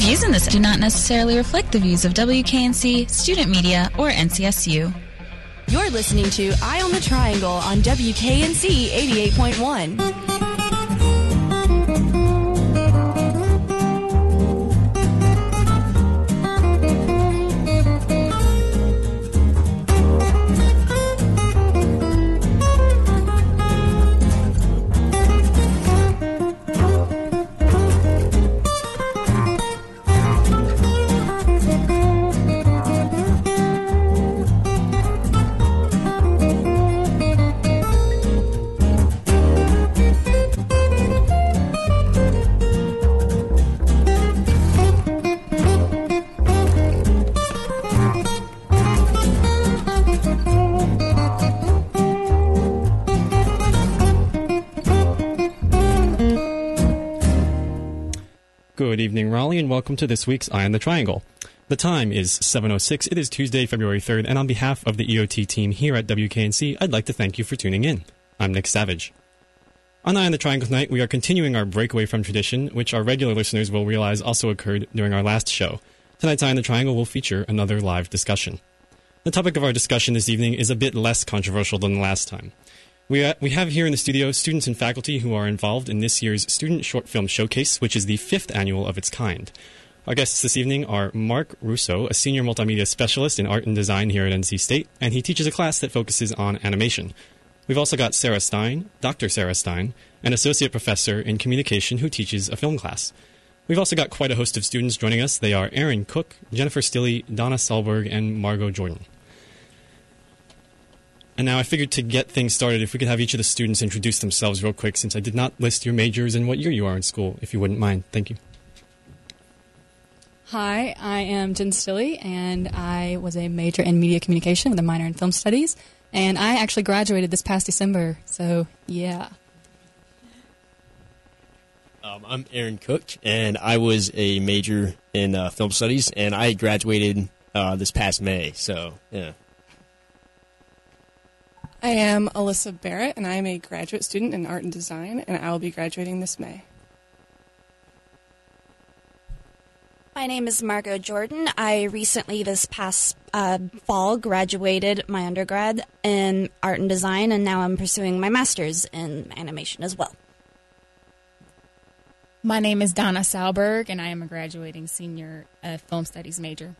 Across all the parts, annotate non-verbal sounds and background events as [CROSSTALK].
views in this do not necessarily reflect the views of WKNC, student media, or NCSU. You're listening to Eye on the Triangle on WKNC 88.1. Good evening, Raleigh, and welcome to this week's Eye on the Triangle. The time is 7.06. It is Tuesday, February 3rd, and on behalf of the EOT team here at WKNC, I'd like to thank you for tuning in. I'm Nick Savage. On Eye on the Triangle tonight, we are continuing our breakaway from tradition, which our regular listeners will realize also occurred during our last show. Tonight's Eye on the Triangle will feature another live discussion. The topic of our discussion this evening is a bit less controversial than the last time. We, uh, we have here in the studio students and faculty who are involved in this year's Student Short Film Showcase, which is the fifth annual of its kind. Our guests this evening are Mark Russo, a senior multimedia specialist in art and design here at NC State, and he teaches a class that focuses on animation. We've also got Sarah Stein, Dr. Sarah Stein, an associate professor in communication who teaches a film class. We've also got quite a host of students joining us. They are Aaron Cook, Jennifer Stilley, Donna Selberg, and Margot Jordan. And now I figured to get things started, if we could have each of the students introduce themselves real quick, since I did not list your majors and what year you are in school, if you wouldn't mind. Thank you. Hi, I am Jen Stilley, and I was a major in media communication with a minor in film studies. And I actually graduated this past December, so yeah. Um, I'm Aaron Cook, and I was a major in uh, film studies, and I graduated uh, this past May. So yeah. I am Alyssa Barrett, and I am a graduate student in art and design, and I will be graduating this May. My name is Margot Jordan. I recently, this past uh, fall, graduated my undergrad in art and design, and now I'm pursuing my master's in animation as well. My name is Donna Salberg, and I am a graduating senior uh, film studies major.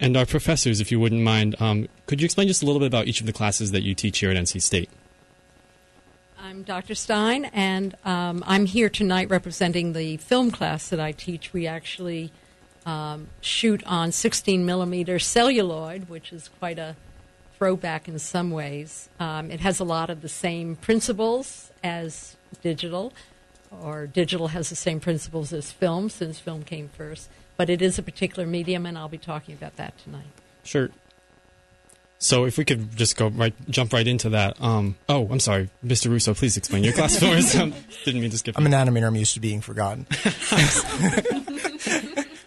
And our professors, if you wouldn't mind, um, could you explain just a little bit about each of the classes that you teach here at NC State? I'm Dr. Stein, and um, I'm here tonight representing the film class that I teach. We actually um, shoot on 16 millimeter celluloid, which is quite a throwback in some ways. Um, it has a lot of the same principles as digital, or digital has the same principles as film, since film came first. But it is a particular medium, and I'll be talking about that tonight. Sure. So if we could just go right, jump right into that. Um, oh, I'm sorry, Mr. Russo. Please explain your class for us. Um, didn't mean to skip. I'm an animator. I'm used to being forgotten. [LAUGHS]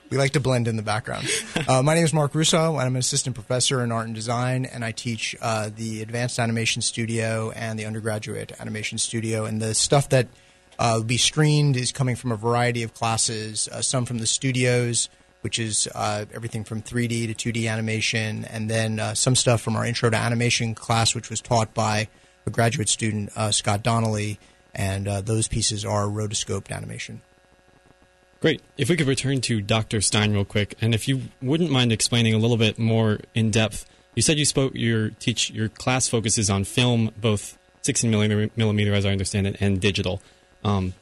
we like to blend in the background. Uh, my name is Mark Russo, and I'm an assistant professor in art and design, and I teach uh, the advanced animation studio and the undergraduate animation studio. And the stuff that uh, be screened is coming from a variety of classes, uh, some from the studios, which is uh, everything from 3D to 2D animation, and then uh, some stuff from our Intro to Animation class, which was taught by a graduate student, uh, Scott Donnelly, and uh, those pieces are rotoscoped animation. Great. If we could return to Dr. Stein real quick, and if you wouldn't mind explaining a little bit more in depth, you said you spoke your teach your class focuses on film, both 16 millimeter, millimeter as I understand it, and digital. Um,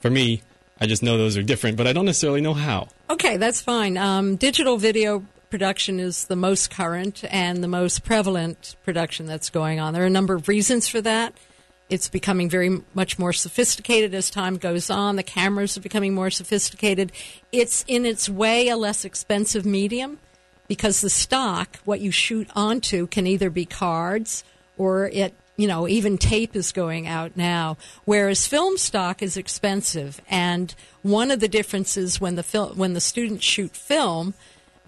for me, I just know those are different, but I don't necessarily know how. Okay, that's fine. Um, digital video production is the most current and the most prevalent production that's going on. There are a number of reasons for that. It's becoming very much more sophisticated as time goes on. The cameras are becoming more sophisticated. It's in its way a less expensive medium because the stock, what you shoot onto, can either be cards or it you know, even tape is going out now, whereas film stock is expensive. And one of the differences when the fil- when the students shoot film,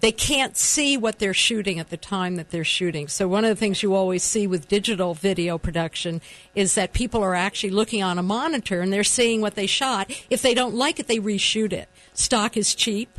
they can't see what they're shooting at the time that they're shooting. So one of the things you always see with digital video production is that people are actually looking on a monitor and they're seeing what they shot. If they don't like it, they reshoot it. Stock is cheap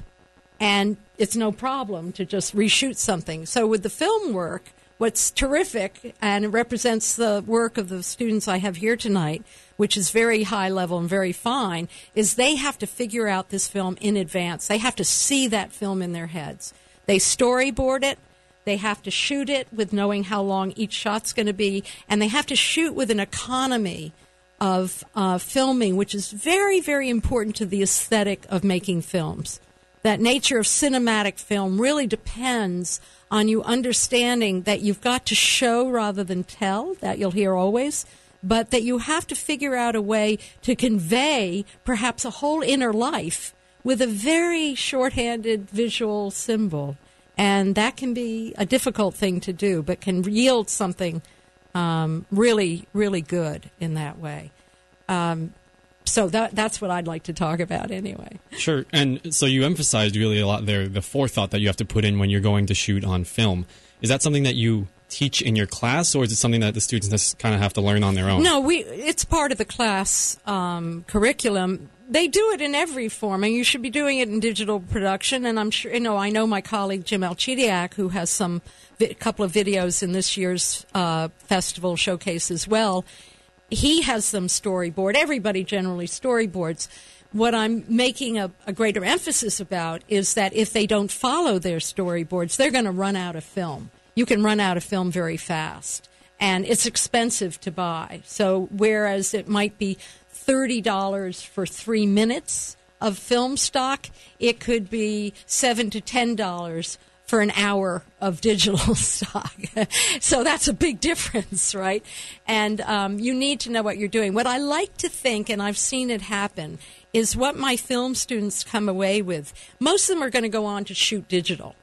and it's no problem to just reshoot something. So with the film work, what's terrific and represents the work of the students I have here tonight, which is very high level and very fine, is they have to figure out this film in advance. They have to see that film in their heads. They storyboard it. They have to shoot it with knowing how long each shot's going to be, and they have to shoot with an economy of uh, filming, which is very, very important to the aesthetic of making films. That nature of cinematic film really depends on you understanding that you've got to show rather than tell, that you'll hear always, but that you have to figure out a way to convey perhaps a whole inner life with a very shorthanded visual symbol. And that can be a difficult thing to do, but can yield something um, really, really good in that way. Um, so that that's what I'd like to talk about anyway. Sure. And so you emphasized really a lot there the forethought that you have to put in when you're going to shoot on film. Is that something that you teach in your class, or is it something that the students just kind of have to learn on their own? No, we it's part of the class um, curriculum. They do it in every form, and you should be doing it in digital production. And I'm sure you know. I know my colleague Jim Alchediak, who has some a couple of videos in this year's uh, festival showcase as well he has them storyboard. Everybody generally storyboards. What I'm making a, a greater emphasis about is that if they don't follow their storyboards, they're going to run out of film. You can run out of film very fast, and it's expensive to buy. So, whereas it might be $30 for three minutes of film stock, it could be seven to $10 for an hour of digital [LAUGHS] stock. so that's a big difference, right? And um, you need to know what you're doing. What I like to think, and I've seen it happen, is what my film students come away with. Most of them are going to go on to shoot digital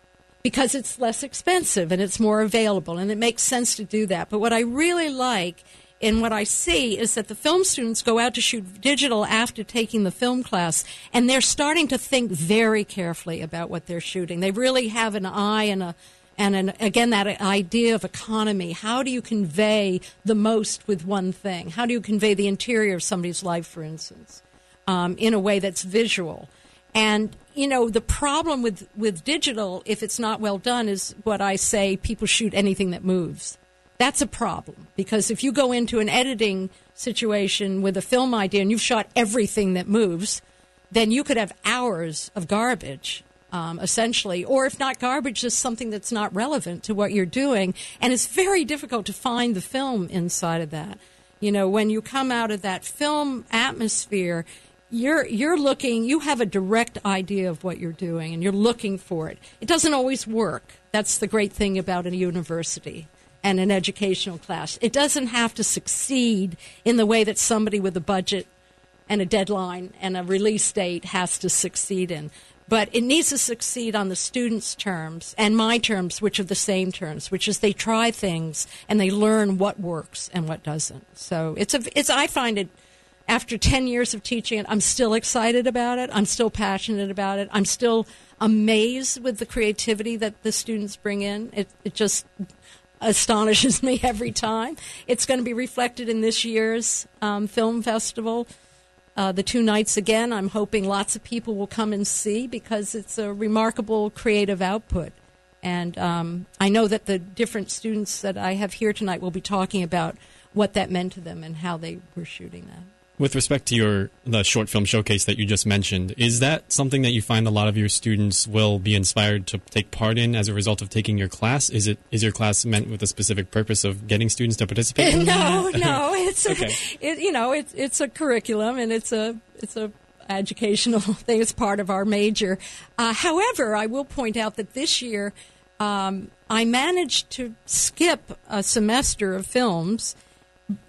because it's less expensive and it's more available, and it makes sense to do that. But what I really like and what I see is that the film students go out to shoot digital after taking the film class, and they're starting to think very carefully about what they're shooting. They really have an eye and a and an, again that idea of economy. How do you convey the most with one thing? How do you convey the interior of somebody's life, for instance, um, in a way that's visual? And you know the problem with with digital, if it's not well done, is what I say: people shoot anything that moves that's a problem because if you go into an editing situation with a film idea and you've shot everything that moves, then you could have hours of garbage, um, essentially, or if not garbage, just something that's not relevant to what you're doing. And it's very difficult to find the film inside of that. You know, when you come out of that film atmosphere, you're you're looking you have a direct idea of what you're doing and you're looking for it it doesn't always work that's the great thing about a university and an educational class. It doesn't have to succeed in the way that somebody with a budget and a deadline and a release date has to succeed in. But it needs to succeed on the students' terms and my terms, which are the same terms, which is they try things and they learn what works and what doesn't. So it's a, it's, I find it, after 10 years of teaching it, I'm still excited about it. I'm still passionate about it. I'm still amazed with the creativity that the students bring in. It, it just astonishes [LAUGHS] me every time. It's going to be reflected in this year's um, film festival. Uh, the two nights again, I'm hoping lots of people will come and see because it's a remarkable creative output. And um, I know that the different students that I have here tonight will be talking about what that meant to them and how they were shooting that. With respect to your the short film showcase that you just mentioned, is that something that you find a lot of your students will be inspired to take part in as a result of taking your class? Is it is your class meant with a specific purpose of getting students to participate? [LAUGHS] no, [LAUGHS] no, it's okay. a, [LAUGHS] it, you know it's it's a curriculum and it's a it's a educational thing. It's part of our major. Uh, however, I will point out that this year um, I managed to skip a semester of films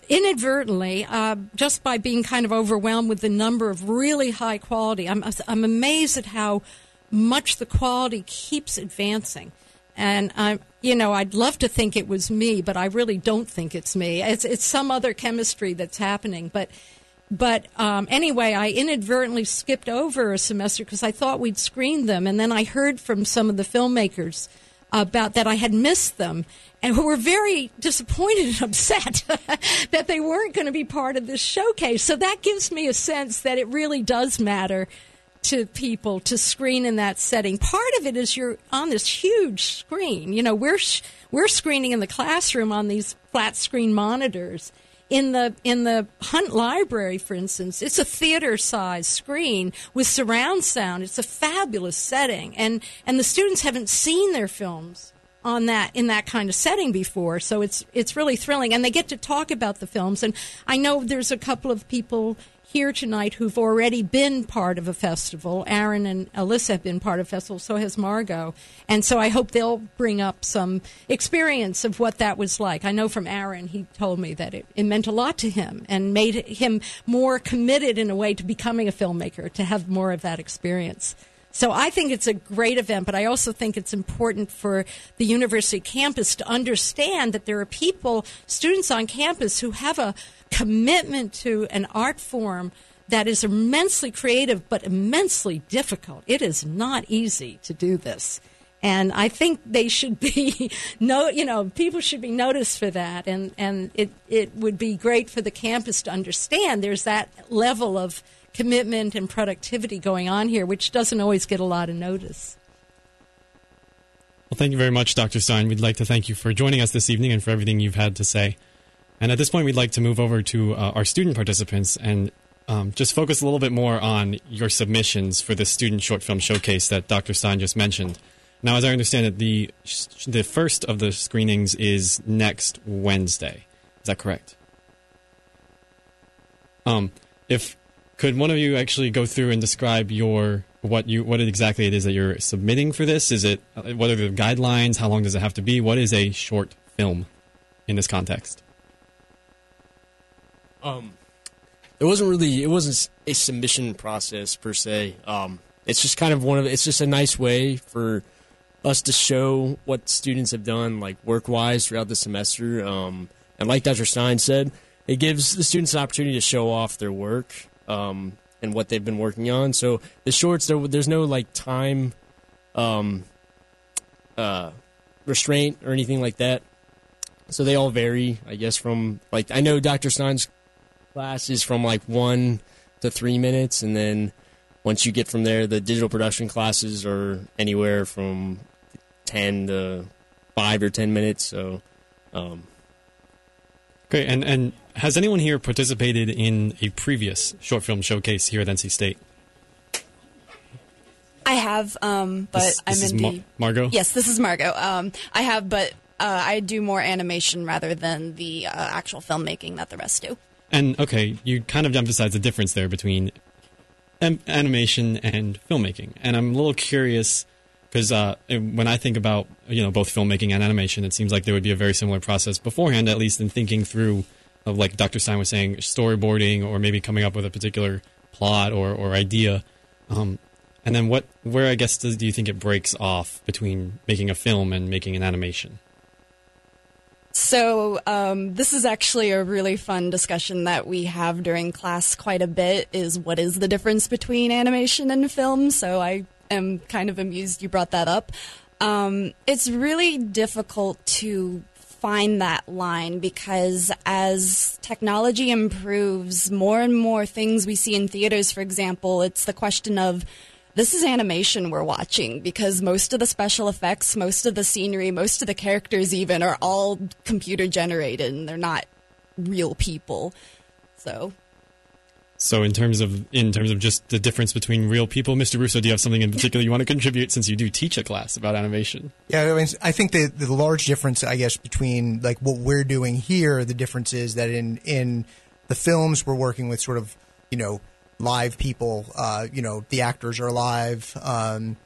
inadvertently, uh, just by being kind of overwhelmed with the number of really high quality, I'm, I'm amazed at how much the quality keeps advancing. And I'm, you know, I'd love to think it was me, but I really don't think it's me. It's, it's some other chemistry that's happening. But but um, anyway, I inadvertently skipped over a semester because I thought we'd screened them, and then I heard from some of the filmmakers about that I had missed them, and who were very disappointed and [LAUGHS] upset [LAUGHS] that they weren't going to be part of this showcase. So that gives me a sense that it really does matter to people to screen in that setting. Part of it is you're on this huge screen. You know, we're sh- we're screening in the classroom on these flat screen monitors. In the in the Hunt Library, for instance, it's a theater size screen with surround sound. It's a fabulous setting, and and the students haven't seen their films on that in that kind of setting before. So it's it's really thrilling. And they get to talk about the films. And I know there's a couple of people here tonight who've already been part of a festival. Aaron and Alyssa have been part of a festival, so has Margot. And so I hope they'll bring up some experience of what that was like. I know from Aaron, he told me that it, it meant a lot to him and made him more committed in a way to becoming a filmmaker, to have more of that experience. So I think it's a great event, but I also think it's important for the university campus to understand that there are people, students on campus who have a commitment to an art form that is immensely creative but immensely difficult. It is not easy to do this. And I think they should be [LAUGHS] no, you know, people should be noticed for that, and and it it would be great for the campus to understand there's that level of commitment and productivity going on here, which doesn't always get a lot of notice. Well, thank you very much, Dr. Stein. We'd like to thank you for joining us this evening and for everything you've had to say. And at this point, we'd like to move over to uh, our student participants and um, just focus a little bit more on your submissions for the student short film showcase that Dr. Stein just mentioned. Now, as I understand it, the the first of the screenings is next Wednesday. Is that correct? Um, if could one of you actually go through and describe your what you what exactly it is that you're submitting for this? Is it uh, what are the guidelines? How long does it have to be? What is a short film in this context? Um, it wasn't really it wasn't a submission process per se. Um, it's just kind of one of it's just a nice way for us to show what students have done like work wise throughout the semester. Um, and like Dr. Stein said, it gives the students an opportunity to show off their work um, and what they've been working on. So the shorts there, there's no like time um, uh, restraint or anything like that. So they all vary, I guess, from like I know Dr. Stein's class is from like one to three minutes, and then once you get from there, the digital production classes are anywhere from ten to five or ten minutes. So, um, great. And and has anyone here participated in a previous short film showcase here at NC State? I have, um, but This- this I'm is in Mar- the Margot? Yes, this is Margot. Um, I have, but uh, I do more animation rather than the uh, actual filmmaking that the rest do. And okay, you kind of emphasize the difference there between am- animation and filmmaking. And I'm a little curious because uh, when I think about you know both filmmaking and animation, it seems like there would be a very similar process beforehand, at least in thinking through, of like Dr. Stein was saying, storyboarding or maybe coming up with a particular plot or, or idea. Um, and then what, where I guess does, do you think it breaks off between making a film and making an animation? So um, this is actually a really fun discussion that we have during class quite a bit. Is what is the difference between animation and film? So I am kind of amused you brought that up. Um, it's really difficult to find that line because as technology improves, more and more things we see in theaters, for example, it's the question of this is animation we're watching because most of the special effects, most of the scenery, most of the characters even are all computer generated and they're not real people. So So in terms of in terms of just the difference between real people, Mr. Russo, do you have something in particular you want to contribute since you do teach a class about animation? Yeah, I, mean, I think the the large difference, I guess, between like what we're doing here, the difference is that in in the films we're working with sort of you know live people. Uh, you know, the actors are live. Um,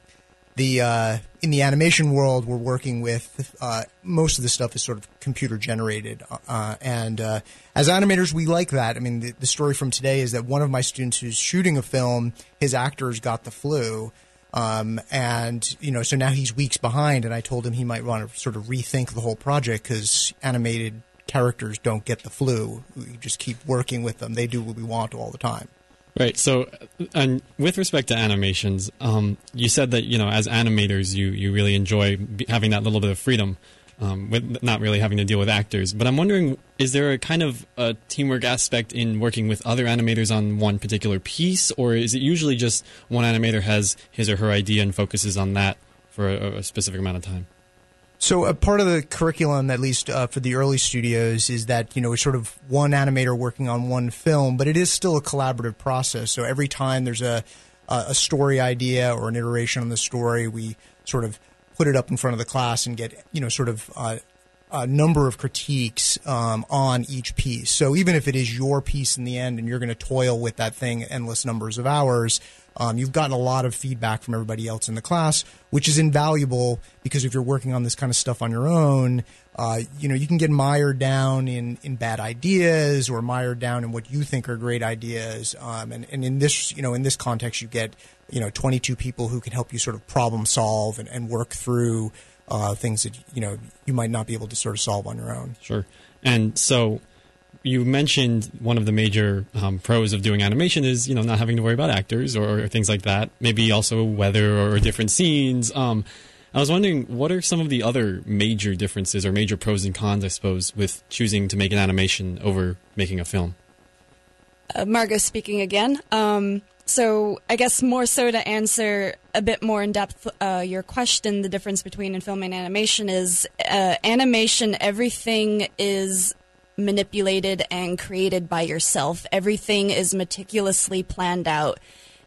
the uh, in the animation world, we're working with uh, most of the stuff is sort of computer generated, uh, and uh, as animators, we like that. I mean, the, the story from today is that one of my students who's shooting a film, his actors got the flu. Um, and you know, so now he's weeks behind, and I told him he might want to sort of rethink the whole project because animated characters don't get the flu. We just keep working with them. They do what we want all the time. Right. So, and with respect to animations, um, you said that you know, as animators, you you really enjoy having that little bit of freedom, um, with not really having to deal with actors. But I'm wondering, is there a kind of a teamwork aspect in working with other animators on one particular piece, or is it usually just one animator has his or her idea and focuses on that for a, a specific amount of time? So a part of the curriculum, at least uh, for the early studios, is that you know it's sort of one animator working on one film, but it is still a collaborative process. So every time there's a a story idea or an iteration on the story, we sort of put it up in front of the class and get you know sort of uh, a number of critiques um, on each piece. So even if it is your piece in the end and you're going to toil with that thing endless numbers of hours, um, you've gotten a lot of feedback from everybody else in the class, which is invaluable because if you're working on this kind of stuff on your own, uh, you know, you can get mired down in, in bad ideas or mired down in what you think are great ideas. Um, and, and in this, you know, in this context, you get, you know, 22 people who can help you sort of problem solve and, and work through uh, things that, you know, you might not be able to sort of solve on your own. Sure. And so you mentioned one of the major um, pros of doing animation is you know not having to worry about actors or, or things like that. Maybe also weather or different scenes. Um, I was wondering what are some of the other major differences or major pros and cons, I suppose, with choosing to make an animation over making a film. Uh, Margot speaking again. Um, so I guess more so to answer a bit more in depth uh, your question, the difference between in film and animation is uh, animation. Everything is manipulated and created by yourself. Everything is meticulously planned out.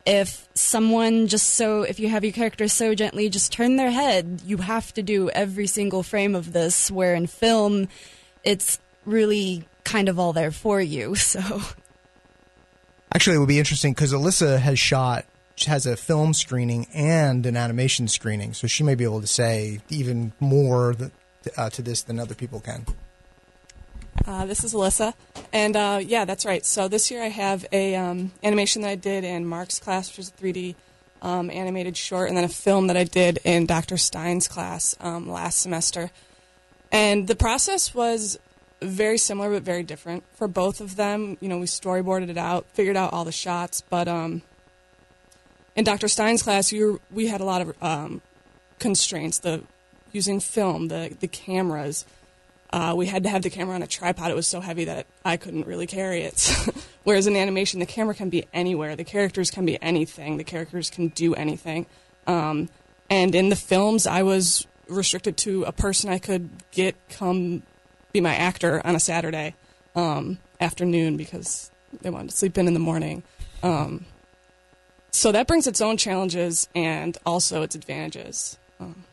If someone just so, if you have your character so gently just turn their head, you have to do every single frame of this. Where in film, it's really kind of all there for you. [LAUGHS] So, actually, it would be interesting because Alyssa has shot has a film screening and an animation screening, so she may be able to say even more uh, to this than other people can. Uh, this is Alyssa, and uh, yeah, that's right. So this year I have a um, animation that I did in Mark's class, which is a 3D um, animated short, and then a film that I did in Dr. Stein's class um, last semester. And the process was very similar but very different for both of them. You know, we storyboarded it out, figured out all the shots, but um, in Dr. Stein's class, we, we had a lot of um, constraints. The using film, the the cameras uh, we had to have the camera on a tripod. It was so heavy that I couldn't really carry it. [LAUGHS] Whereas in animation, the camera can be anywhere. The characters can be anything. The characters can do anything. Um, and in the films, I was restricted to a person I could get come be my actor on a Saturday um, afternoon because they wanted to sleep in in the morning. Um, so that brings its own challenges and also its advantages. Um,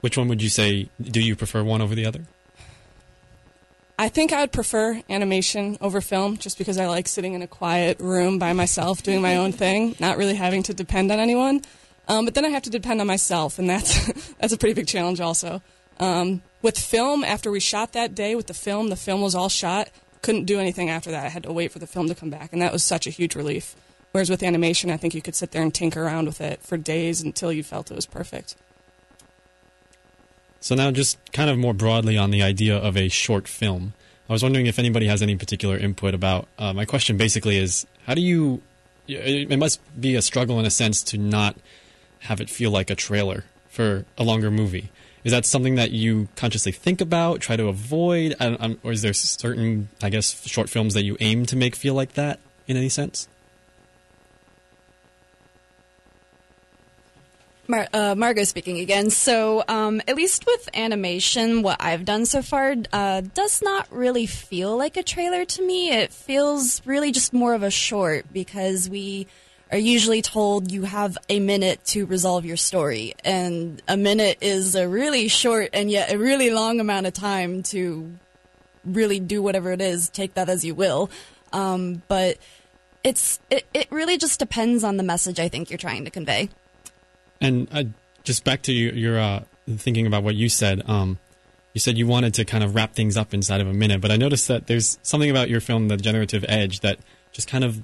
Which one would you say? Do you prefer one over the other? I think I would prefer animation over film just because I like sitting in a quiet room by myself doing my own thing, not really having to depend on anyone. Um, but then I have to depend on myself, and that's [LAUGHS] that's a pretty big challenge also. Um, with film, after we shot that day with the film, the film was all shot. Couldn't do anything after that. I had to wait for the film to come back, and that was such a huge relief. Whereas with animation, I think you could sit there and tinker around with it for days until you felt it was perfect. So now, just kind of more broadly on the idea of a short film, I was wondering if anybody has any particular input about. Uh, my question basically is, how do you? It must be a struggle in a sense to not have it feel like a trailer for a longer movie. Is that something that you consciously think about, try to avoid, or is there certain, I guess, short films that you aim to make feel like that in any sense? Mar- uh, Margot speaking again. So, um, at least with animation, what I've done so far uh, does not really feel like a trailer to me. It feels really just more of a short because we are usually told you have a minute to resolve your story, and a minute is a really short and yet a really long amount of time to really do whatever it is. Take that as you will, um, but it's it, it really just depends on the message I think you're trying to convey. And uh, just back to your, your uh, thinking about what you said. Um, you said you wanted to kind of wrap things up inside of a minute, but I noticed that there's something about your film, The Generative Edge, that just kind of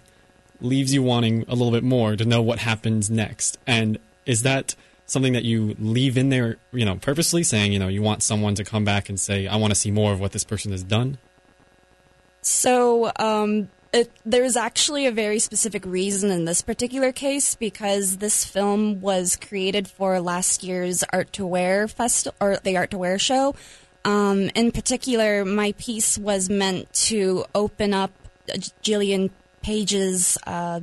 leaves you wanting a little bit more to know what happens next. And is that something that you leave in there, you know, purposely saying, you know, you want someone to come back and say, I want to see more of what this person has done? So, um, it, there's actually a very specific reason in this particular case because this film was created for last year's Art to Wear festival or the Art to Wear show. Um, in particular, my piece was meant to open up Gillian Page's uh,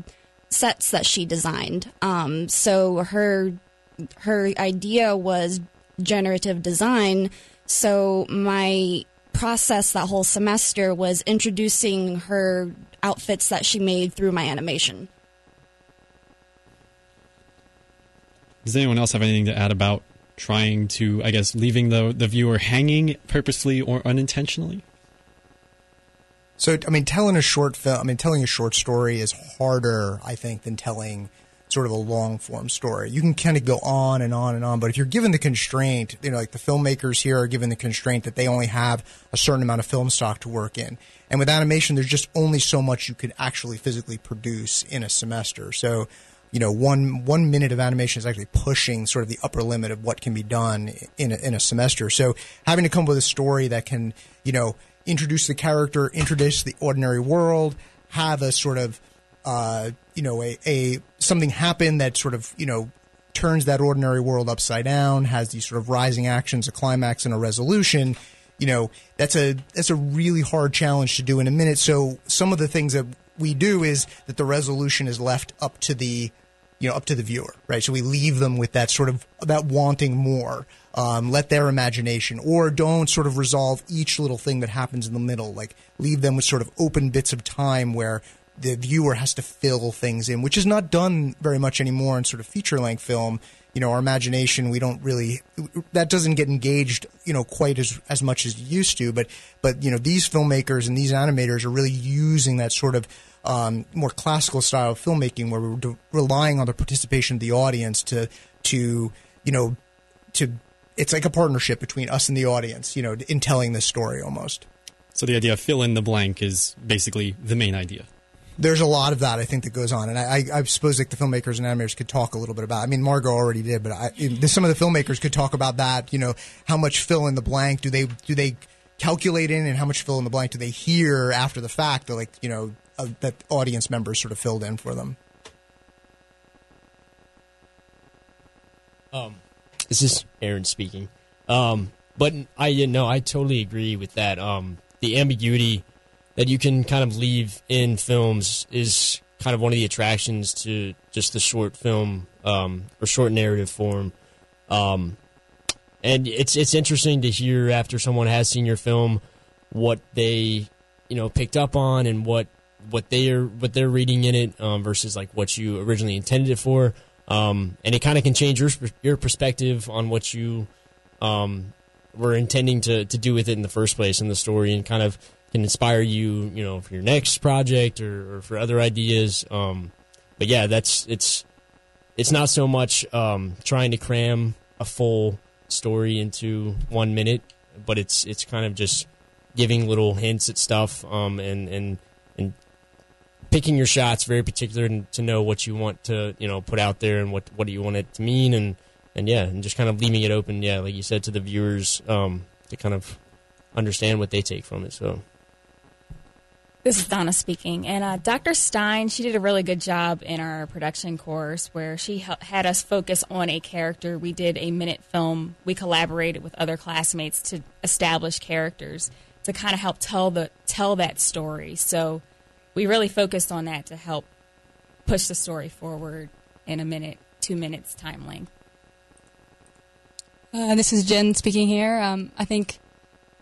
sets that she designed. Um, so her her idea was generative design. So my process that whole semester was introducing her outfits that she made through my animation. Does anyone else have anything to add about trying to, I guess, leaving the the viewer hanging purposely or unintentionally? So, I mean, telling a short film, I mean, telling a short story is harder, I think, than telling sort of a long form story. You can kind of go on and on and on, but if you're given the constraint, you know, like the filmmakers here are given the constraint that they only have a certain amount of film stock to work in. And with animation, there's just only so much you could actually physically produce in a semester. So, you know, one one minute of animation is actually pushing sort of the upper limit of what can be done in a, in a semester. So, having to come up with a story that can, you know, introduce the character, introduce the ordinary world, have a sort of uh, you know, a, a something happen that sort of you know turns that ordinary world upside down, has these sort of rising actions, a climax, and a resolution. You know, that's a that's a really hard challenge to do in a minute. So some of the things that we do is that the resolution is left up to the you know up to the viewer, right? So we leave them with that sort of that wanting more. Um, let their imagination, or don't sort of resolve each little thing that happens in the middle. Like leave them with sort of open bits of time where the viewer has to fill things in, which is not done very much anymore in sort of feature length film. You know, our imagination, we don't really that doesn't get engaged, you know, quite as as much as it used to. But but you know, these filmmakers and these animators are really using that sort of um, more classical style of filmmaking, where we're de- relying on the participation of the audience to to you know to it's like a partnership between us and the audience, you know, in telling this story almost. So the idea of fill in the blank is basically the main idea there's a lot of that I think that goes on, and I, I, suppose like the filmmakers and animators could talk a little bit about. I mean, Margot already did, but I, some of the filmmakers could talk about that. You know, how much fill in the blank do they do they calculate in, and how much fill in the blank do they hear after the fact that like you know uh, that audience members sort of filled in for them. Um, this is Aaron speaking. Um, but I you know I totally agree with that. Um, the ambiguity that you can kind of leave in films is kind of one of the attractions to just the short film um, or short narrative form. Um, and it's it's interesting to hear after someone has seen your film what they you know picked up on and what what they are what they're reading in it um, versus like what you originally intended it for. Um, and it kind of can change your your perspective on what you um, were intending to to do with it in the first place in the story and kind of can inspire you, you know, for your next project or, or for other ideas. Um, but yeah, that's it's it's not so much um, trying to cram a full story into one minute, but it's it's kind of just giving little hints at stuff um, and and and picking your shots very particular to know what you want to you know put out there and what what do you want it to mean and and yeah and just kind of leaving it open yeah like you said to the viewers um, to kind of understand what they take from it so this is Donna speaking. And uh, Dr. Stein, she did a really good job in our production course where she had us focus on a character. We did a minute film. We collaborated with other classmates to establish characters to kind of help tell the tell that story. So we really focused on that to help push the story forward in a minute, two minutes time length. Uh, this is Jen speaking here. Um, I think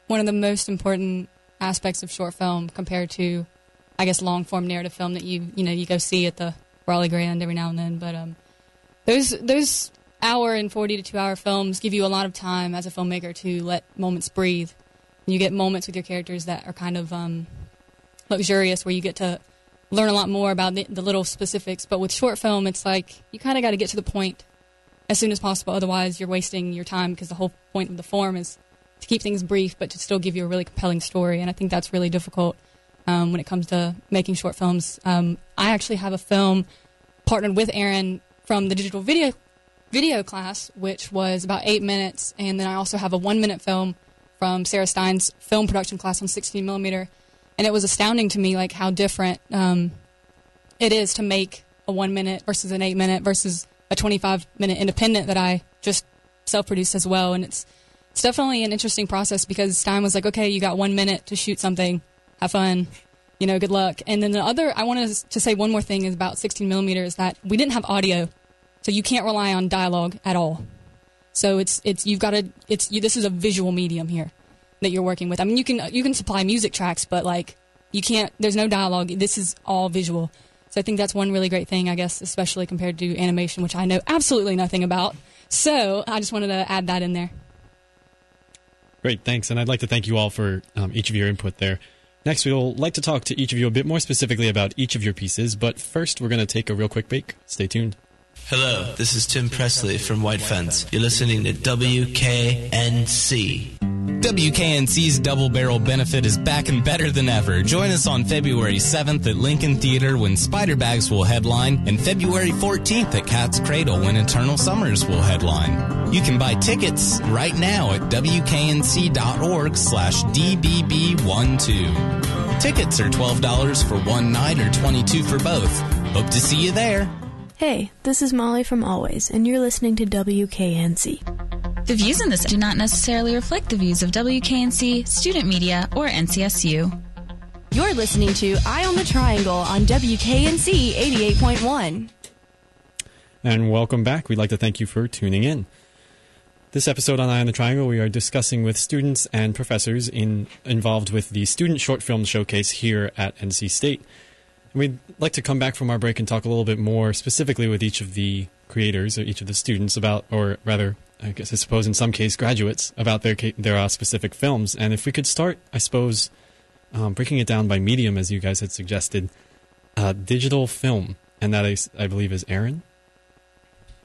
one of the most important aspects of short film compared to, I guess, long form narrative film that you you know you go see at the Raleigh Grande every now and then. But um, those those hour and forty to two hour films give you a lot of time as a filmmaker to let moments breathe. You get moments with your characters that are kind of um, luxurious, where you get to learn a lot more about the, the little specifics. But with short film, it's like you kind of got to get to the point as soon as possible. Otherwise, you're wasting your time because the whole point of the form is to keep things brief, but to still give you a really compelling story. And I think that's really difficult um, when it comes to making short films. Um, I actually have a film partnered with Aaron from the digital video video class, which was about eight minutes, and then I also have a one minute film from Sarah Stein's film production class on 16 millimeter, and it was astounding to me like how different um, it is to make a one minute versus an eight minute versus a 25 minute independent that I just self produced as well, and it's it's definitely an interesting process because Stein was like, okay, you got one minute to shoot something, have fun, you know, good luck. And then the other, I wanted to say one more thing is about 16 millimeters that we didn't have audio, so you can't rely on dialogue at all. So it's it's you've got to it's you, this is a visual medium here that you're working with. I mean, you can you can supply music tracks, but like you can't. There's no dialogue. This is all visual. So I think that's one really great thing, I guess, especially compared to animation, which I know absolutely nothing about. So I just wanted to add that in there. Great, thanks. And I'd like to thank you all for um, each of your input there. Next, we'll like to talk to each of you a bit more specifically about each of your pieces, but first, we're going to take a real quick break. Stay tuned. Hello, this is Tim Presley from White Fence. You're listening to WKNC. WKNC's Double Barrel Benefit is back and better than ever. Join us on February 7th at Lincoln Theater when Spider Bags will headline, and February 14th at Cat's Cradle when Eternal Summers will headline. You can buy tickets right now at WKNC.org slash DBB12. Tickets are $12 for one night or 22 for both. Hope to see you there. Hey, this is Molly from Alvvays, and you're listening to WKNC. The views in this do not necessarily reflect the views of WKNC, student media, or NCSU. You're listening to Eye on the Triangle on WKNC 88.1. And welcome back. We'd like to thank you for tuning in. This episode on Eye on the Triangle, we are discussing with students and professors in, involved with the Student Short Film Showcase here at NC State. And we'd like to come back from our break and talk a little bit more specifically with each of the creators or each of the students about, or rather, I guess I suppose in some case, graduates about their their uh, specific films. And if we could start, I suppose, um, breaking it down by medium, as you guys had suggested, uh, digital film, and that is, I believe is Aaron.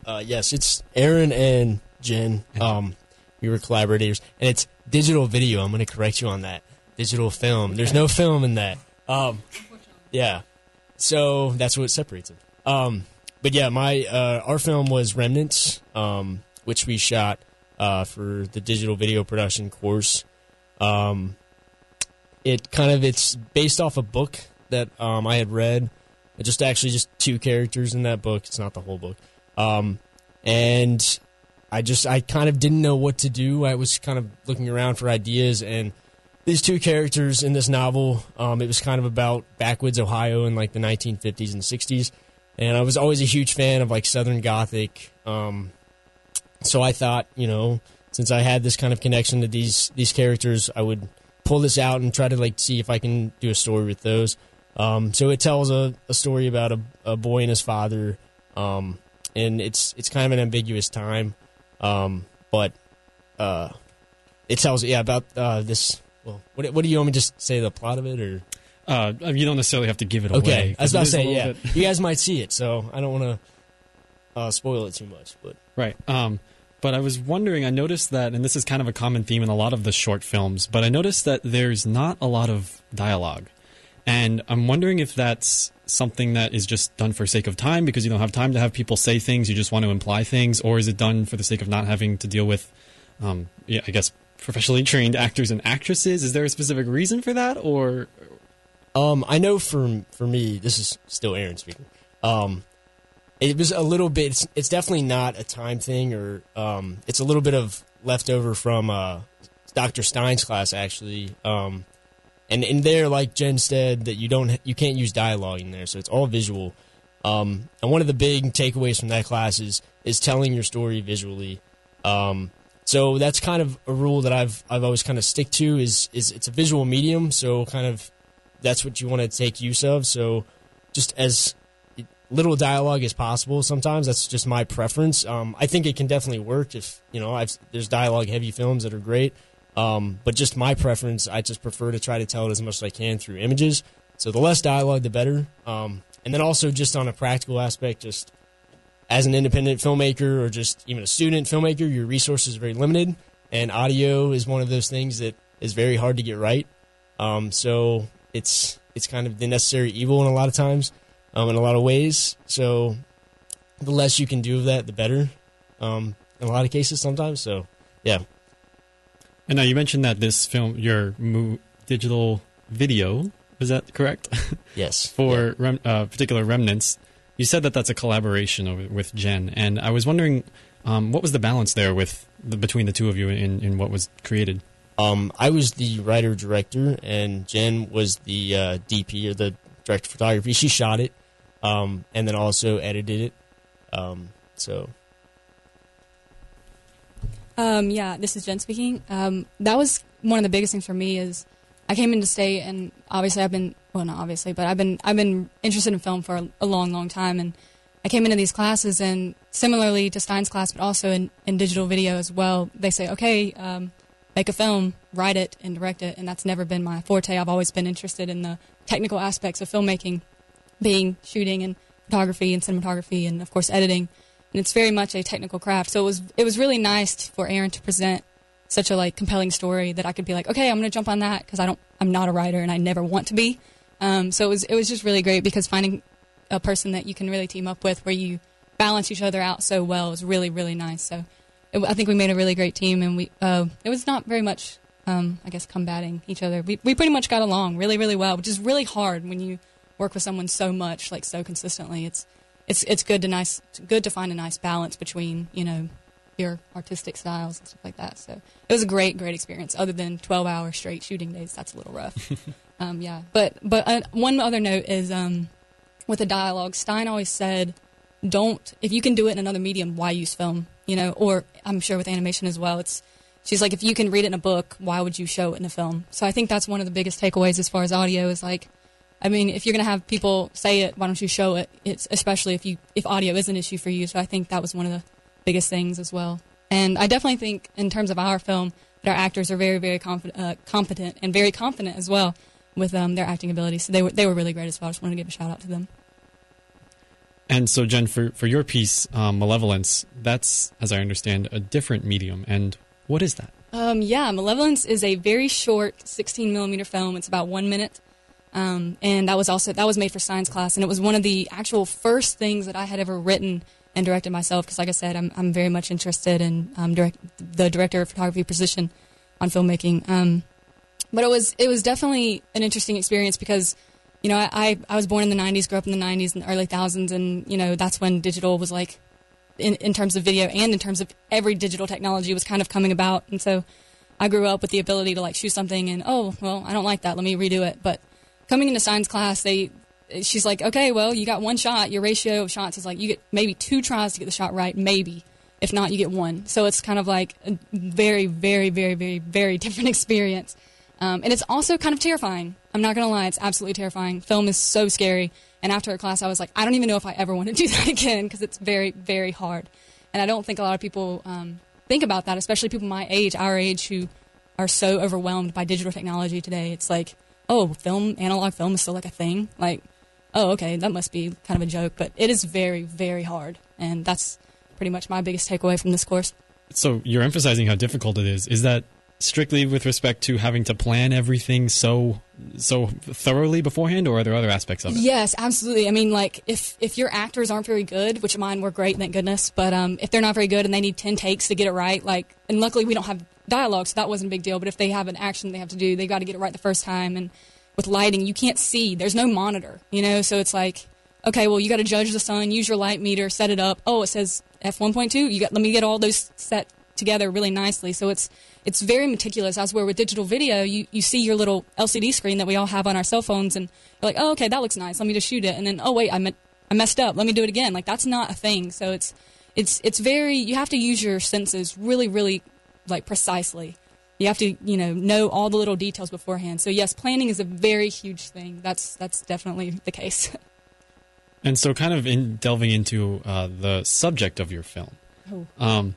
Uh, yes, it's Aaron and Jen. Um, we were collaborators, and it's digital video. I'm going to correct you on that. Digital film. There's no film in that. Um, yeah. So that's what separates it. Um, but yeah, my uh, our film was Remnants, um, which we shot uh, for the digital video production course. Um, it kind of it's based off a book that um, I had read. Just actually just two characters in that book. It's not the whole book. Um, and I just I kind of didn't know what to do. I was kind of looking around for ideas, and these two characters in this novel, um, it was kind of about backwoods Ohio in like the 1950s and 60s, and I was always a huge fan of like Southern Gothic. Um, so I thought, you know, since I had this kind of connection to these these characters, I would pull this out and try to like see if I can do a story with those. Um, so it tells a, a story about a, a boy and his father, um, and it's it's kind of an ambiguous time, um, but uh, it tells yeah about uh, this. Well, what, what do you want me to just say the plot of it or? Uh, you don't necessarily have to give it okay. away. I was about to it is a say, yeah. bit- you guys might see it, so I don't want to uh, spoil it too much. But Right. Um, but I was wondering, I noticed that, and this is kind of a common theme in a lot of the short films, but I noticed that there's not a lot of dialogue. And I'm wondering if that's something that is just done for sake of time because you don't have time to have people say things, you just want to imply things, or is it done for the sake of not having to deal with, um, yeah, I guess, professionally trained actors and actresses? Is there a specific reason for that, or Um, I know for for me, this is still Aaron speaking. Um, it was a little bit. It's, it's definitely not a time thing, or um, it's a little bit of leftover from uh, Dr. Stein's class actually. Um, and in there, like Jen said, that you don't you can't use dialogue in there, so it's all visual. Um, and one of the big takeaways from that class is is telling your story visually. Um, so that's kind of a rule that I've I've always kind of stick to is is it's a visual medium, so kind of that's what you want to take use of. So just as little dialogue as possible. Sometimes that's just my preference. Um, I think it can definitely work if you know I've, there's dialogue heavy films that are great. Um, but just my preference, I just prefer to try to tell it as much as I can through images. So the less dialogue, the better. Um, and then also just on a practical aspect, just as an independent filmmaker or just even a student filmmaker, your resources are very limited, and audio is one of those things that is very hard to get right. Um, so it's it's kind of the necessary evil in a lot of times, um, in a lot of ways. So the less you can do of that, the better. um, in a lot of cases sometimes. So, yeah. And now you mentioned that this film, your mo- digital video, is that correct? [LAUGHS] Yes. For rem- uh, particular remnants, you said that that's a collaboration over, with Jen, and I was wondering um, what was the balance there with the, between the two of you in, in what was created. Um, I was the writer director, and Jen was the uh, DP or the director of photography. [LAUGHS] She shot it, um, and then also edited it. Um, so Um, yeah, this is Jen speaking. Um, that was one of the biggest things for me is I came into state and obviously I've been well not obviously but I've been I've been interested in film for a, long long time and I came into these classes and similarly to Stein's class but also in, in digital video as well they say okay um, make a film write it and direct it and that's never been my forte I've always been interested in the technical aspects of filmmaking being shooting and photography and cinematography and of course editing and it's very much a technical craft so it was it was really nice for Aaron to present such a like compelling story that I could be like, okay, I'm going to jump on that because I don't, I'm not a writer and I never want to be. Um, so it was, it was just really great because finding a person that you can really team up with where you balance each other out so well is really, really nice. So it, I think we made a really great team and we, uh, it was not very much, um, I guess, combating each other. We, we pretty much got along really, really well, which is really hard when you work with someone so much, like so consistently. It's, it's, it's good to nice, good to find a nice balance between, you know, your artistic styles and stuff like that. So it was a great, great experience. Other than twelve hour straight shooting days, that's a little rough. [LAUGHS] um, yeah, but but uh, one other note is um, with the dialogue. Stein always said, "Don't if you can do it in another medium, why use film?" You know, or I'm sure with animation as well. It's she's like, if you can read it in a book, why would you show it in a film? So I think that's one of the biggest takeaways as far as audio is like. I mean, if you're going to have people say it, why don't you show it? It's especially if you if audio is an issue for you. So I think that was one of the biggest things as well. And I definitely think, in terms of our film, that our actors are very, very uh, competent and very confident as well with um, their acting abilities. So they were they were really great as well. I just wanted to give a shout out to them. And so, Jen, for, for your piece, um, Malevolence, that's, as I understand, a different medium. And what is that? Um, yeah, Malevolence is a very short 16 millimeter film. It's about one minute. Um, and that was also that was made for Stein's class, and it was one of the actual first things that I had ever written and directed myself. Because, like I said, I'm I'm very much interested in um, direct, the director of photography position on filmmaking. Um, but it was it was definitely an interesting experience because you know I, I, was born in the 90s, grew up in the 90s and early thousands, and you know that's when digital was like in in terms of video and in terms of every digital technology was kind of coming about, and so I grew up with the ability to like shoot something and oh well I don't like that, let me redo it, but coming into Stein's class, they she's like, okay, well, you got one shot. Your ratio of shots is like you get maybe two tries to get the shot right, maybe. If not, you get one. So it's kind of like a very, very, very, very, very different [LAUGHS] experience. Um, and it's also kind of terrifying. I'm not gonna lie, it's absolutely terrifying. Film is so scary. And after a class, I was like, I don't even know if I ever want to [LAUGHS] do that again because it's very, very hard. And I don't think a lot of people um, think about that, especially people my age, our age, who are so overwhelmed by digital technology today. It's like oh, film, analog film is still like a thing. Like, oh, okay, that must be kind of a joke, but it is very, very hard, and that's pretty much my biggest takeaway from this course. So you're emphasizing how difficult it is. Is that strictly with respect to having to plan everything so so thoroughly beforehand, or are there other aspects of it? Yes, absolutely. I mean, like if if your actors aren't very good, which mine were great, thank goodness, but um, if they're not very good and they need ten takes to get it right, like, and luckily we don't have dialogue, so that wasn't a big deal. But if they have an action they have to do, they got to get it right the first time. And with lighting, you can't see. There's no monitor, you know. So it's like, okay, well, you got to judge the sun, use your light meter, set it up. Oh, it says f 1.2. You got let me get all those set together really nicely. So it's it's very meticulous. As where with digital video, you, you see your little LCD screen that we all have on our cell phones, and you're like, oh, okay, that looks nice. Let me just shoot it, and then oh wait, I me- I messed up. Let me do it again. Like that's not a thing. So it's it's it's very you have to use your senses really really like precisely. You have to you know know all the little details beforehand. So yes, planning is a very huge thing. That's that's definitely the case. [LAUGHS] And so, kind of in delving into uh, the subject of your film. Oh. Um,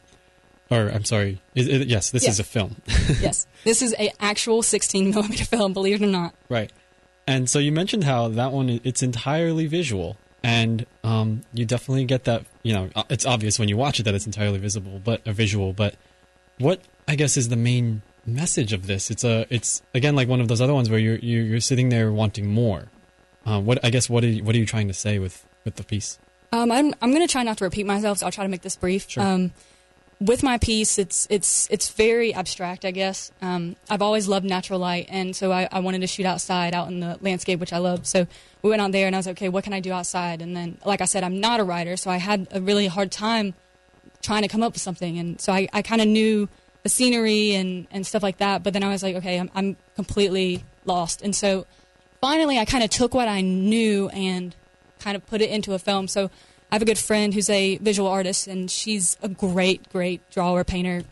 or I'm sorry. Yes, this Yeah. is a film. [LAUGHS] yes, [LAUGHS] this is a actual 16 millimeter film. Believe it or not. right. And so you mentioned how that one it's entirely visual, and um, you definitely get that. You know, uh, it's obvious when you watch it that it's entirely visible, but a visual. But what I guess is the main message of this? It's a it's again like one of those other ones where you're you're, you're sitting there wanting more. Uh, what I guess what are you, what are you trying to say with with the piece? Um, I'm I'm going to try not to repeat myself, so I'll try to make this brief. Sure. Um, with my piece, it's it's it's very abstract, I guess. Um, I've always loved natural light, and so I, I wanted to shoot outside, out in the landscape, which I love. So we went out there, and I was like, okay, what can I do outside? And then, like I said, I'm not a writer, so I had a really hard time trying to come up with something, and so I, I kind of knew the scenery and and stuff like that. But then I was like, okay, I'm I'm completely lost, and so finally, I kind of took what I knew and kind of put it into a film. So I have a good friend who's a visual artist, and she's a great, great drawer, painter.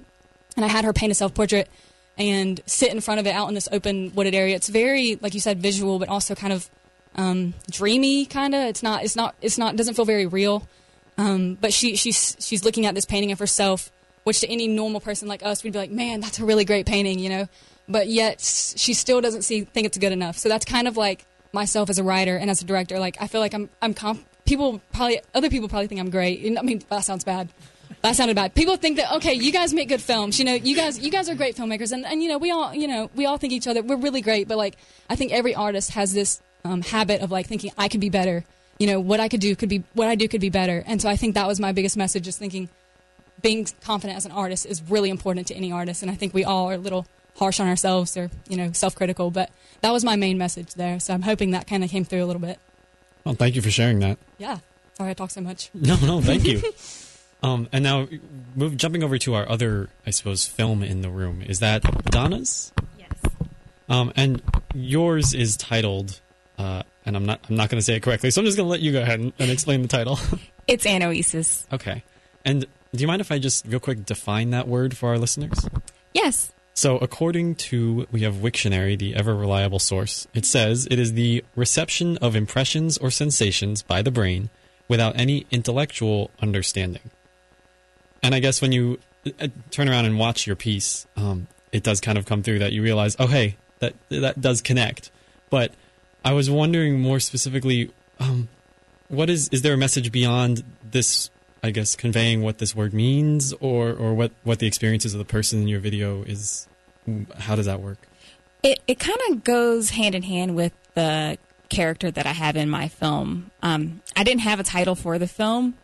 And I had her paint a self portrait and sit in front of it out in this open wooded area. It's very, like you said, visual, but also kind of um, dreamy. Kind of. It's not. It's not. It's not. Doesn't feel very real. Um, but she she's she's looking at this painting of herself, which to any normal person like us, we'd be like, man, that's a really great painting, you know. But yet she still doesn't see think it's good enough. So that's kind of like myself as a writer and as a director. Like I feel like I'm I'm comp- people probably other people probably think I'm great. I mean, that sounds bad. That sounded bad. People think that okay, you guys make good films. You know, you guys you guys are great filmmakers, and and you know we all you know we all think each other we're really great. But like I think every artist has this um, habit of like thinking I could be better. You know, what I could do could be what I do could be better. And so I think that was my biggest message, just thinking being confident as an artist is really important to any artist. And I think we all are a little harsh on ourselves or you know self-critical. But that was my main message there. So I'm hoping that kind of came through a little bit. Well, thank you for sharing that. Yeah. Sorry I talk so much. No, no, thank you. [LAUGHS] um, and now, move, jumping over to our other, I suppose, film in the room. Is that Donna's? Yes. Um, and yours is titled, uh, and I'm not, I'm not going to say it correctly, so I'm just going to let you go ahead and, and explain the title. [LAUGHS] It's Anoesis. okay. And do you mind if I just real quick define that word for our listeners? Yes. So, according to we have Wiktionary, the ever reliable source, it says it is the reception of impressions or sensations by the brain without any intellectual understanding. And I guess when you uh, turn around and watch your piece, um, it does kind of come through that you realize, oh, hey, that that does connect. But I was wondering more specifically, um, what is is there a message beyond this? I guess conveying what this word means, or or what what the experiences of the person in your video is. How does that work? It it kind of goes hand in hand with the character that I have in my film. Um, I didn't have a title for the film.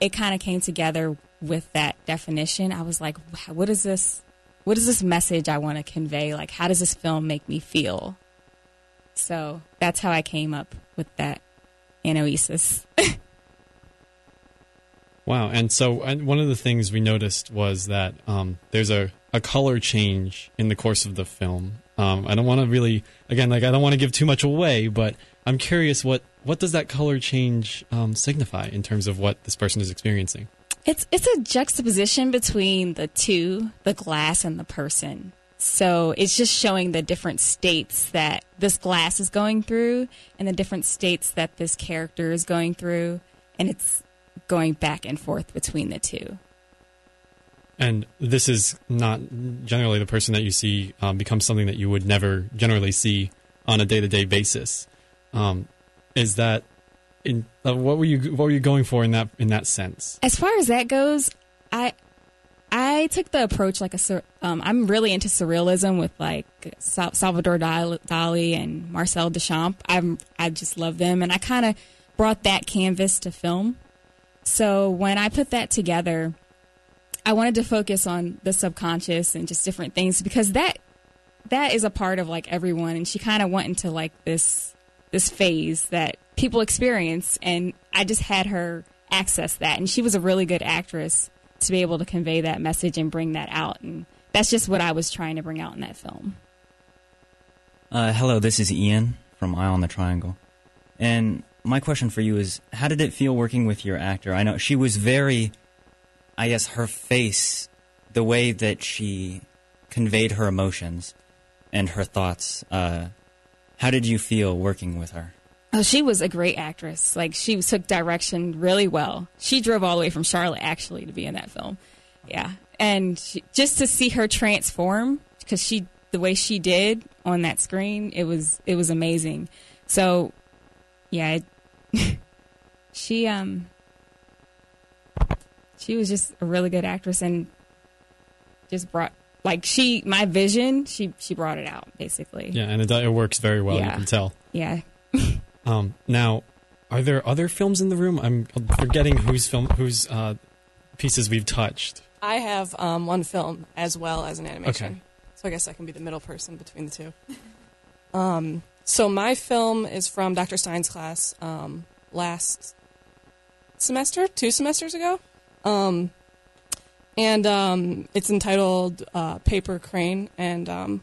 It kind of came together with that definition. I was like, what is this? What is this message I want to convey? Like, how does this film make me feel? So that's how I came up with that anoesis. [LAUGHS] Wow. And so and one of the things we noticed was that um, there's a, a color change in the course of the film. Um, I don't want to really, again, like I don't want to give too much away, but I'm curious what, what does that color change um, signify in terms of what this person is experiencing? It's it's a juxtaposition between the two, the glass and the person. So it's just showing the different states that this glass is going through and the different states that this character is going through and it's going back and forth between the two. And this is not generally the person that you see um, becomes something that you would never generally see on a day to day basis. Um, is that in uh, what were you what were you going for in that in that sense? As far as that goes, I I took the approach like a um, I'm really into surrealism with like Salvador Dali and Marcel Duchamp. I'm I just love them, and I kind of brought that canvas to film. So when I put that together, I wanted to focus on the subconscious and just different things because that that is a part of like everyone, and she kind of went into like this this phase that people experience, and I just had her access that, and she was a really good actress to be able to convey that message and bring that out, and that's just what I was trying to bring out in that film. Uh, hello, this is Ian from Eye on the Triangle, and my question for you is: How did it feel working with your actor? I know she was very, I guess, her face, the way that she conveyed her emotions and her thoughts. Uh, how did you feel working with her? Oh, she was a great actress. Like she took direction really well. She drove all the way from Charlotte actually to be in that film. Yeah, and she, just to see her transform because she the way she did on that screen, it was it was amazing. So, yeah, it, [LAUGHS] she um she was just a really good actress and just brought like she my vision she she brought it out basically. Yeah, and it, it works very well. You can tell. Yeah. [LAUGHS] Um, now, are there other films in the room? I'm forgetting whose film, whose uh, pieces we've touched. I have um, one film as well as an animation. Okay. So I guess I can be the middle person between the two. [LAUGHS] Um, so my film is from Dr. Stein's class um, last semester, two semesters ago. Um, and um, it's entitled uh, Paper Crane. And um,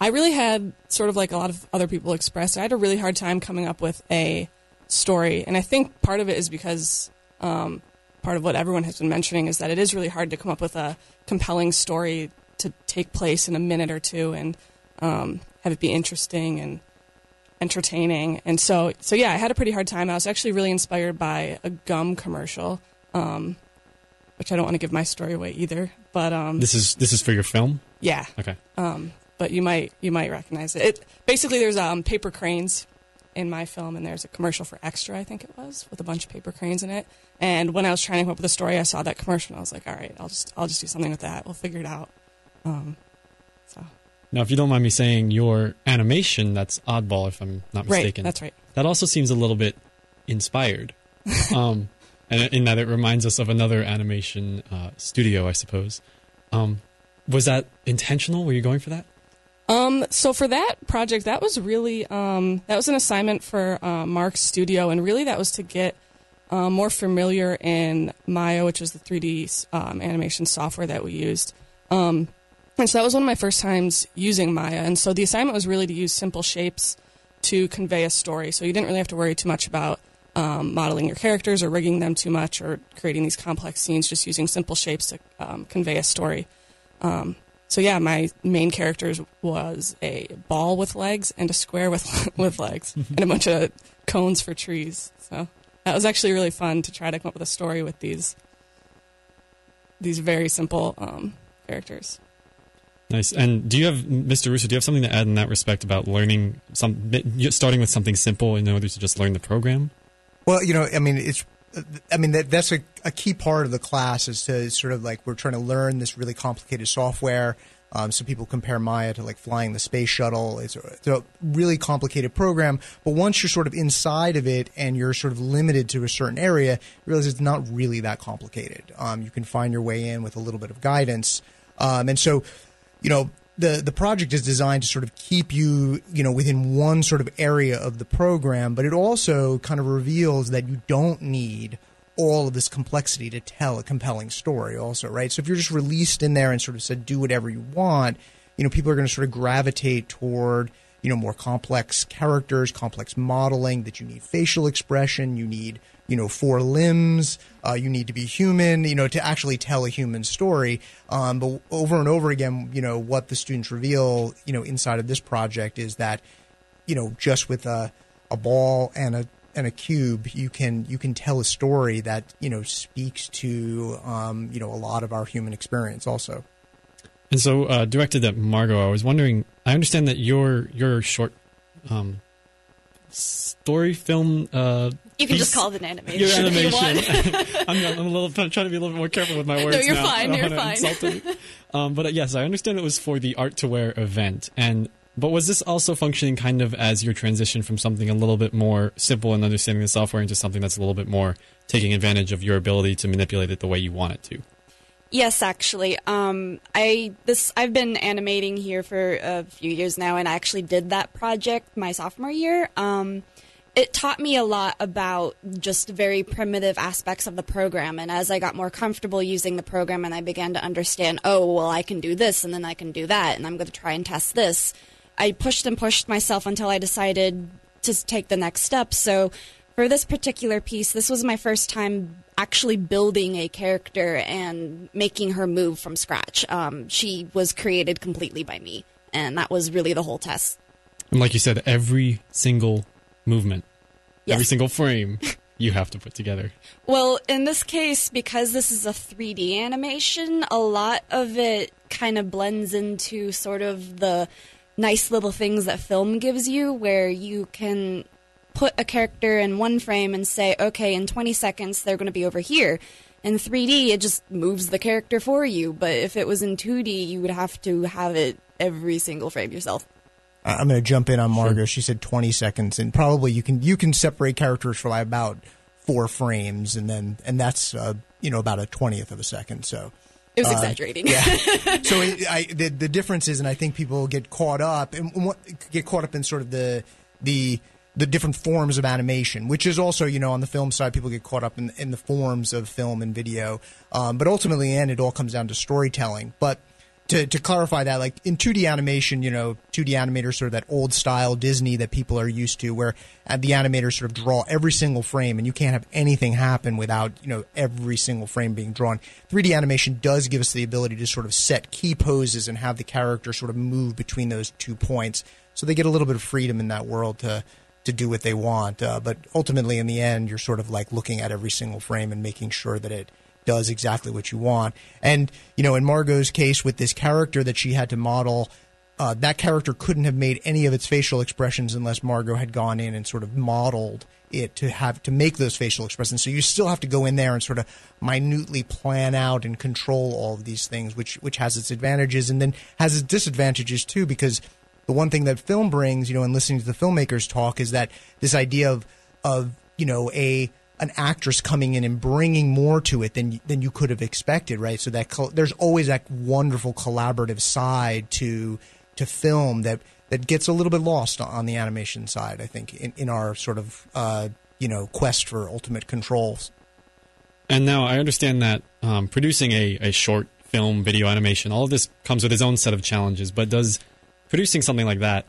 I really had, sort of like a lot of other people expressed, I had a really hard time coming up with a story. And I think part of it is because um, part of what everyone has been mentioning is that it is really hard to come up with a compelling story to take place in a minute or two and um, have it be interesting and entertaining. And so, so yeah, I had a pretty hard time. I was actually really inspired by a gum commercial, um, which I don't want to give my story away either. But um, This is this is for your film. yeah, Okay. um, but you might you might recognize it. it basically, there's um, paper cranes in my film, and there's a commercial for Extra, I think it was, with a bunch of paper cranes in it. And when I was trying to come up with a story, I saw that commercial, and I was like, all right, I'll just I'll just do something with that. We'll figure it out. Um, Now, if you don't mind me saying, your animation that's oddball, if I'm not mistaken. Right, that's right. That also seems a little bit inspired, [LAUGHS] um, and in that it reminds us of another animation uh, studio, I suppose. Um, was that intentional? Were you going for that? Um, so for that project, that was really um, that was an assignment for uh, Mark's studio, and really that was to get um, more familiar in Maya, which was the 3D um, animation software that we used. Um, and so that was one of my first times using Maya, and so the assignment was really to use simple shapes to convey a story. So you didn't really have to worry too much about um, modeling your characters or rigging them too much or creating these complex scenes. Just using simple shapes to um, convey a story. Um, so yeah, my main characters was a ball with legs and a square with [LAUGHS] with legs [LAUGHS] and a bunch of cones for trees. So that was actually really fun to try to come up with a story with these these very simple um, characters. Nice. And do you have, Mr. Russo, do you have something to add in that respect about learning some, starting with something simple in order to just learn the program? Well, you know, I mean, it's, I mean, that, that's a, a key part of the class is to sort of like we're trying to learn this really complicated software. Um, some people compare Maya to like flying the space shuttle. It's a, it's a really complicated program, but once you're sort of inside of it and you're sort of limited to a certain area, you realize it's not really that complicated. Um, you can find your way in with a little bit of guidance, um, and so you know the the project is designed to sort of keep you you know within one sort of area of the program but it also kind of reveals that you don't need all of this complexity to tell a compelling story also right? So if you're just released in there and sort of said do whatever you want you know people are going to sort of gravitate toward you know more complex characters complex modeling that you need facial expression you need you know four limbs uh, you need to be human you know to actually tell a human story. Um, but over and over again you know what the students reveal you know inside of this project is that you know just with a, a ball and a and a cube you can you can tell a story that you know speaks to um, you know a lot of our human experience also And so, uh, directed at Margot, I was wondering. I understand that your your short um, story film. Uh, You can just call it an animation Your [LAUGHS] you animation. want. [LAUGHS] I'm, I'm a little I'm trying to be a little bit more careful with my [LAUGHS] words. No, you're now. fine, you're fine. Um, but uh, yes, I understand it was for the art to wear event, and but was this also functioning kind of as your transition from something a little bit more simple and understanding the software into something that's a little bit more taking advantage of your ability to manipulate it the way you want it to? Yes, actually. Um, I this I've been animating here for a few years now, and I actually did that project my sophomore year. Um, it taught me a lot about just very primitive aspects of the program, and as I got more comfortable using the program, and I began to understand, oh, well, I can do this, and then I can do that, and I'm going to try and test this. I pushed and pushed myself until I decided to take the next step. So for this particular piece, this was my first time actually building a character and making her move from scratch. Um, she was created completely by me, and that was really the whole test. And like you said, every single movement, every single frame, [LAUGHS] you have to put together. Well, in this case, because this is a 3D animation, a lot of it kind of blends into sort of the nice little things that film gives you, where you can put a character in one frame and say, okay, in 20 seconds, they're going to be over here. In 3D, it just moves the character for you. But if it was in 2D, you would have to have it every single frame yourself. I- I'm going to jump in on Margot. She said 20 seconds, and probably you can you can separate characters for like about four frames, and then and that's uh, you know about a twentieth of a second. So It was Uh, exaggerating. yeah. [LAUGHS] so it, I, the the difference is, and I think people get caught up and what, get caught up in sort of the the the different forms of animation, which is also you know on the film side, people get caught up in in the forms of film and video. Um, but ultimately, end, it all comes down to storytelling. But to, to clarify that, like in 2D animation, you know, 2D animators sort of that old style Disney that people are used to, where uh, the animators sort of draw every single frame, and you can't have anything happen without you know every single frame being drawn. 3D animation does give us the ability to sort of set key poses and have the character sort of move between those two points, so they get a little bit of freedom in that world to to do what they want. Uh, but ultimately, in the end, you're sort of like looking at every single frame and making sure that it does exactly what you want. And you know, in Margot's case with this character that she had to model, uh, that character couldn't have made any of its facial expressions unless Margot had gone in and sort of modeled it to have to make those facial expressions. So you still have to go in there and sort of minutely plan out and control all of these things, which which has its advantages and then has its disadvantages too, because the one thing that film brings, you know, and listening to the filmmakers talk is that this idea of of you know a an actress coming in and bringing more to it than than you could have expected, right? So that there's always that wonderful collaborative side to to film that that gets a little bit lost on the animation side. I think in, in our sort of uh, you know quest for ultimate controls. And now I understand that um, producing a, a short film, video animation, all of this comes with its own set of challenges. But does producing something like that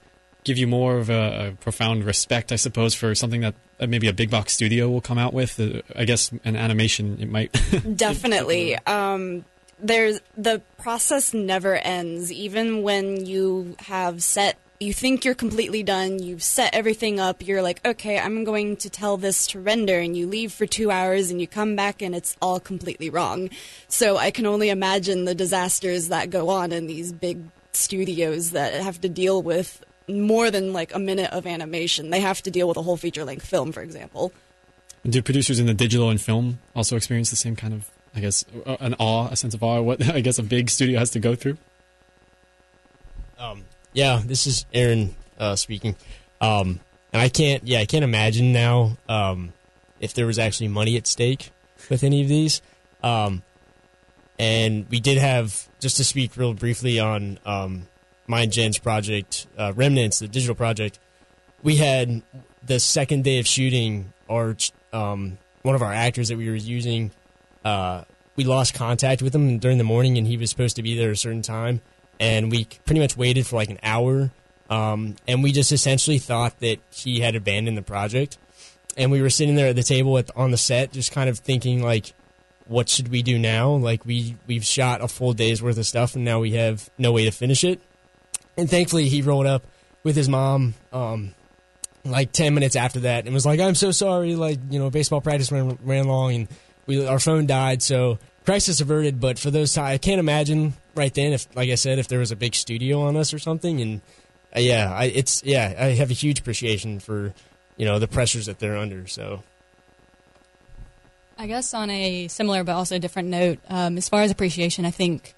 give you more of a, a profound respect, I suppose, for something that uh, maybe a big box studio will come out with? Uh, I guess an animation, it might. [LAUGHS] Definitely. Um, there's the process never ends. Even when you have set, you think you're completely done. You've set everything up. You're like, okay, I'm going to tell this to render, and you leave for two hours, and you come back, and it's all completely wrong. So I can only imagine the disasters that go on in these big studios that have to deal with more than like a minute of animation. They have to deal with a whole feature length film, for example. Do producers in the digital and film also experience the same kind of, I guess, an awe, a sense of awe, what [LAUGHS] I guess a big studio has to go through? Um, yeah, this is Aaron uh, speaking. Um, and I can't, yeah, I can't imagine now um, if there was actually money at stake with any of these. Um, and we did have, just to speak real briefly on um, my and Jen's project, uh, Remnants, the digital project, we had the second day of shooting, our um, one of our actors that we were using, uh, we lost contact with him during the morning, and he was supposed to be there a certain time, and we pretty much waited for like an hour, um, and we just essentially thought that he had abandoned the project, and we were sitting there at the table on the set, just kind of thinking like, what should we do now? Like we we've shot a full day's worth of stuff, and now we have no way to finish it. And thankfully, he rolled up with his mom. Um, like 10 minutes after that and was like i'm so sorry like you know baseball practice ran, ran long and we our phone died so crisis averted but for those i can't imagine right then if like i said if there was a big studio on us or something and uh, yeah I, it's yeah i have a huge appreciation for you know the pressures that they're under so I guess on a similar but also different note, um, as far as appreciation, I think,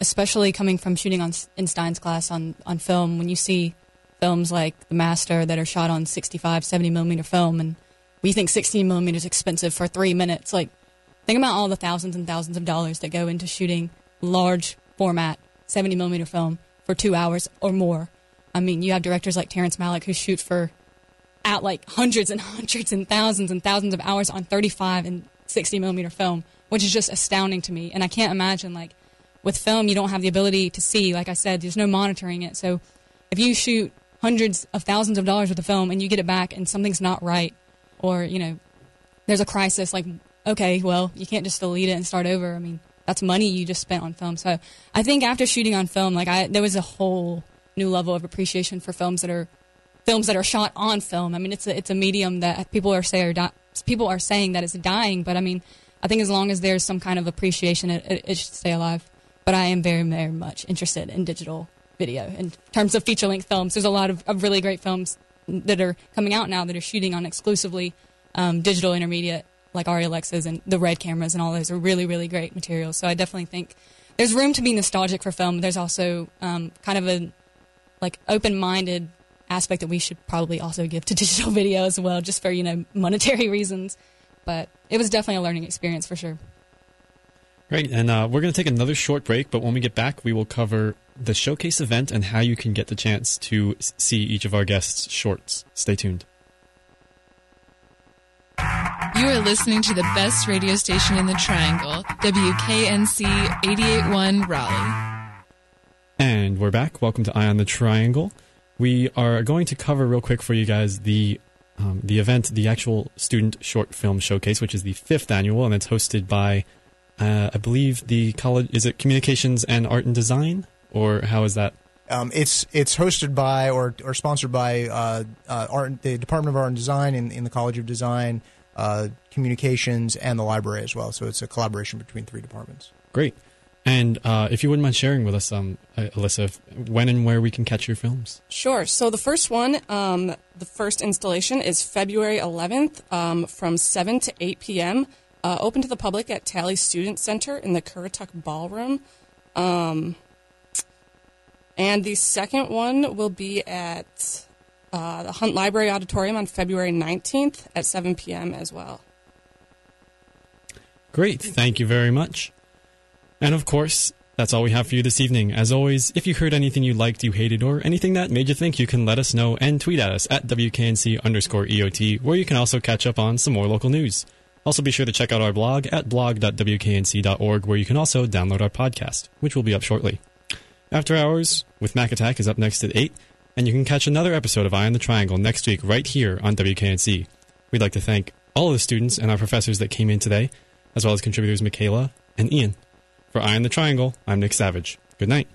especially coming from shooting on in Stein's class on on film, when you see films like The Master that are shot on 65, 70 millimeter film, and we think 16 millimeter is expensive for three minutes. Like, think about all the thousands and thousands of dollars that go into shooting large format 70 millimeter film for two hours or more. I mean, you have directors like Terrence Malick who shoot for at like hundreds and hundreds and thousands and thousands of hours on 35 and 60 millimeter film, which is just astounding to me. And I can't imagine like with film, you don't have the ability to see. Like I said, there's no monitoring it. So if you shoot hundreds of thousands of dollars worth of film and you get it back and something's not right, or you know, there's a crisis, like okay, well, you can't just delete it and start over. I mean, that's money you just spent on film. So I think after shooting on film, like I, there was a whole new level of appreciation for films that are films that are shot on film. I mean, it's a it's a medium that people are say are di- people are saying that it's dying, but I mean, I think as long as there's some kind of appreciation, it, it, should stay alive. But I am very very much interested in digital video in terms of feature length films. There's a lot of, of, really great films that are coming out now that are shooting on exclusively um, digital intermediate, like Arri Alexas and the Red cameras, and all those are really really great materials. So I definitely think there's room to be nostalgic for film. There's also um, kind of a like open minded aspect that we should probably also give to [LAUGHS] digital video as well, just for you know monetary [LAUGHS] reasons. But it was definitely a learning experience for sure. Right, and uh, we're going to take another short break, but when we get back, we will cover the showcase event and how you can get the chance to see each of our guests' shorts. Stay tuned. You are listening to the best radio station in the Triangle, WKNC 881 Raleigh. And we're back. Welcome to Eye on the Triangle. We are going to cover real quick for you guys the um, the event, the actual student short film showcase, which is the fifth annual, and it's hosted by, uh, I believe, the college. Is it Communications and Art and Design, or how is that? Um, it's it's hosted by or or sponsored by uh, uh, art, the Department of Art and Design in, in the College of Design, uh, Communications, and the library as well. So it's a collaboration between three departments. Great. And uh, if you wouldn't mind sharing with us, um, uh, Alyssa, when and where we can catch your films. Sure. So the first one, um, the first installation is February 11th um, from 7 to 8 p.m. Uh, open to the public at Talley Student Center in the Currituck Ballroom. Um, and the second one will be at uh, the Hunt Library Auditorium on February 19th at 7 p.m. as well. Great. Thank you very much. And of course, that's all we have for you this evening. As always, if you heard anything you liked, you hated, or anything that made you think, you can let us know and tweet at us at WKNC underscore EOT, where you can also catch up on some more local news. Also, be sure to check out our blog at blog.wknc.org, where you can also download our podcast, which will be up shortly. After Hours with Mac Attack is up next at 8, and you can catch another episode of Eye on the Triangle next week right here on WKNC. We'd like to thank all of the students and our professors that came in today, as well as contributors Michaela and Ian. For Eye on the Triangle, I'm Nick Savage. Good night.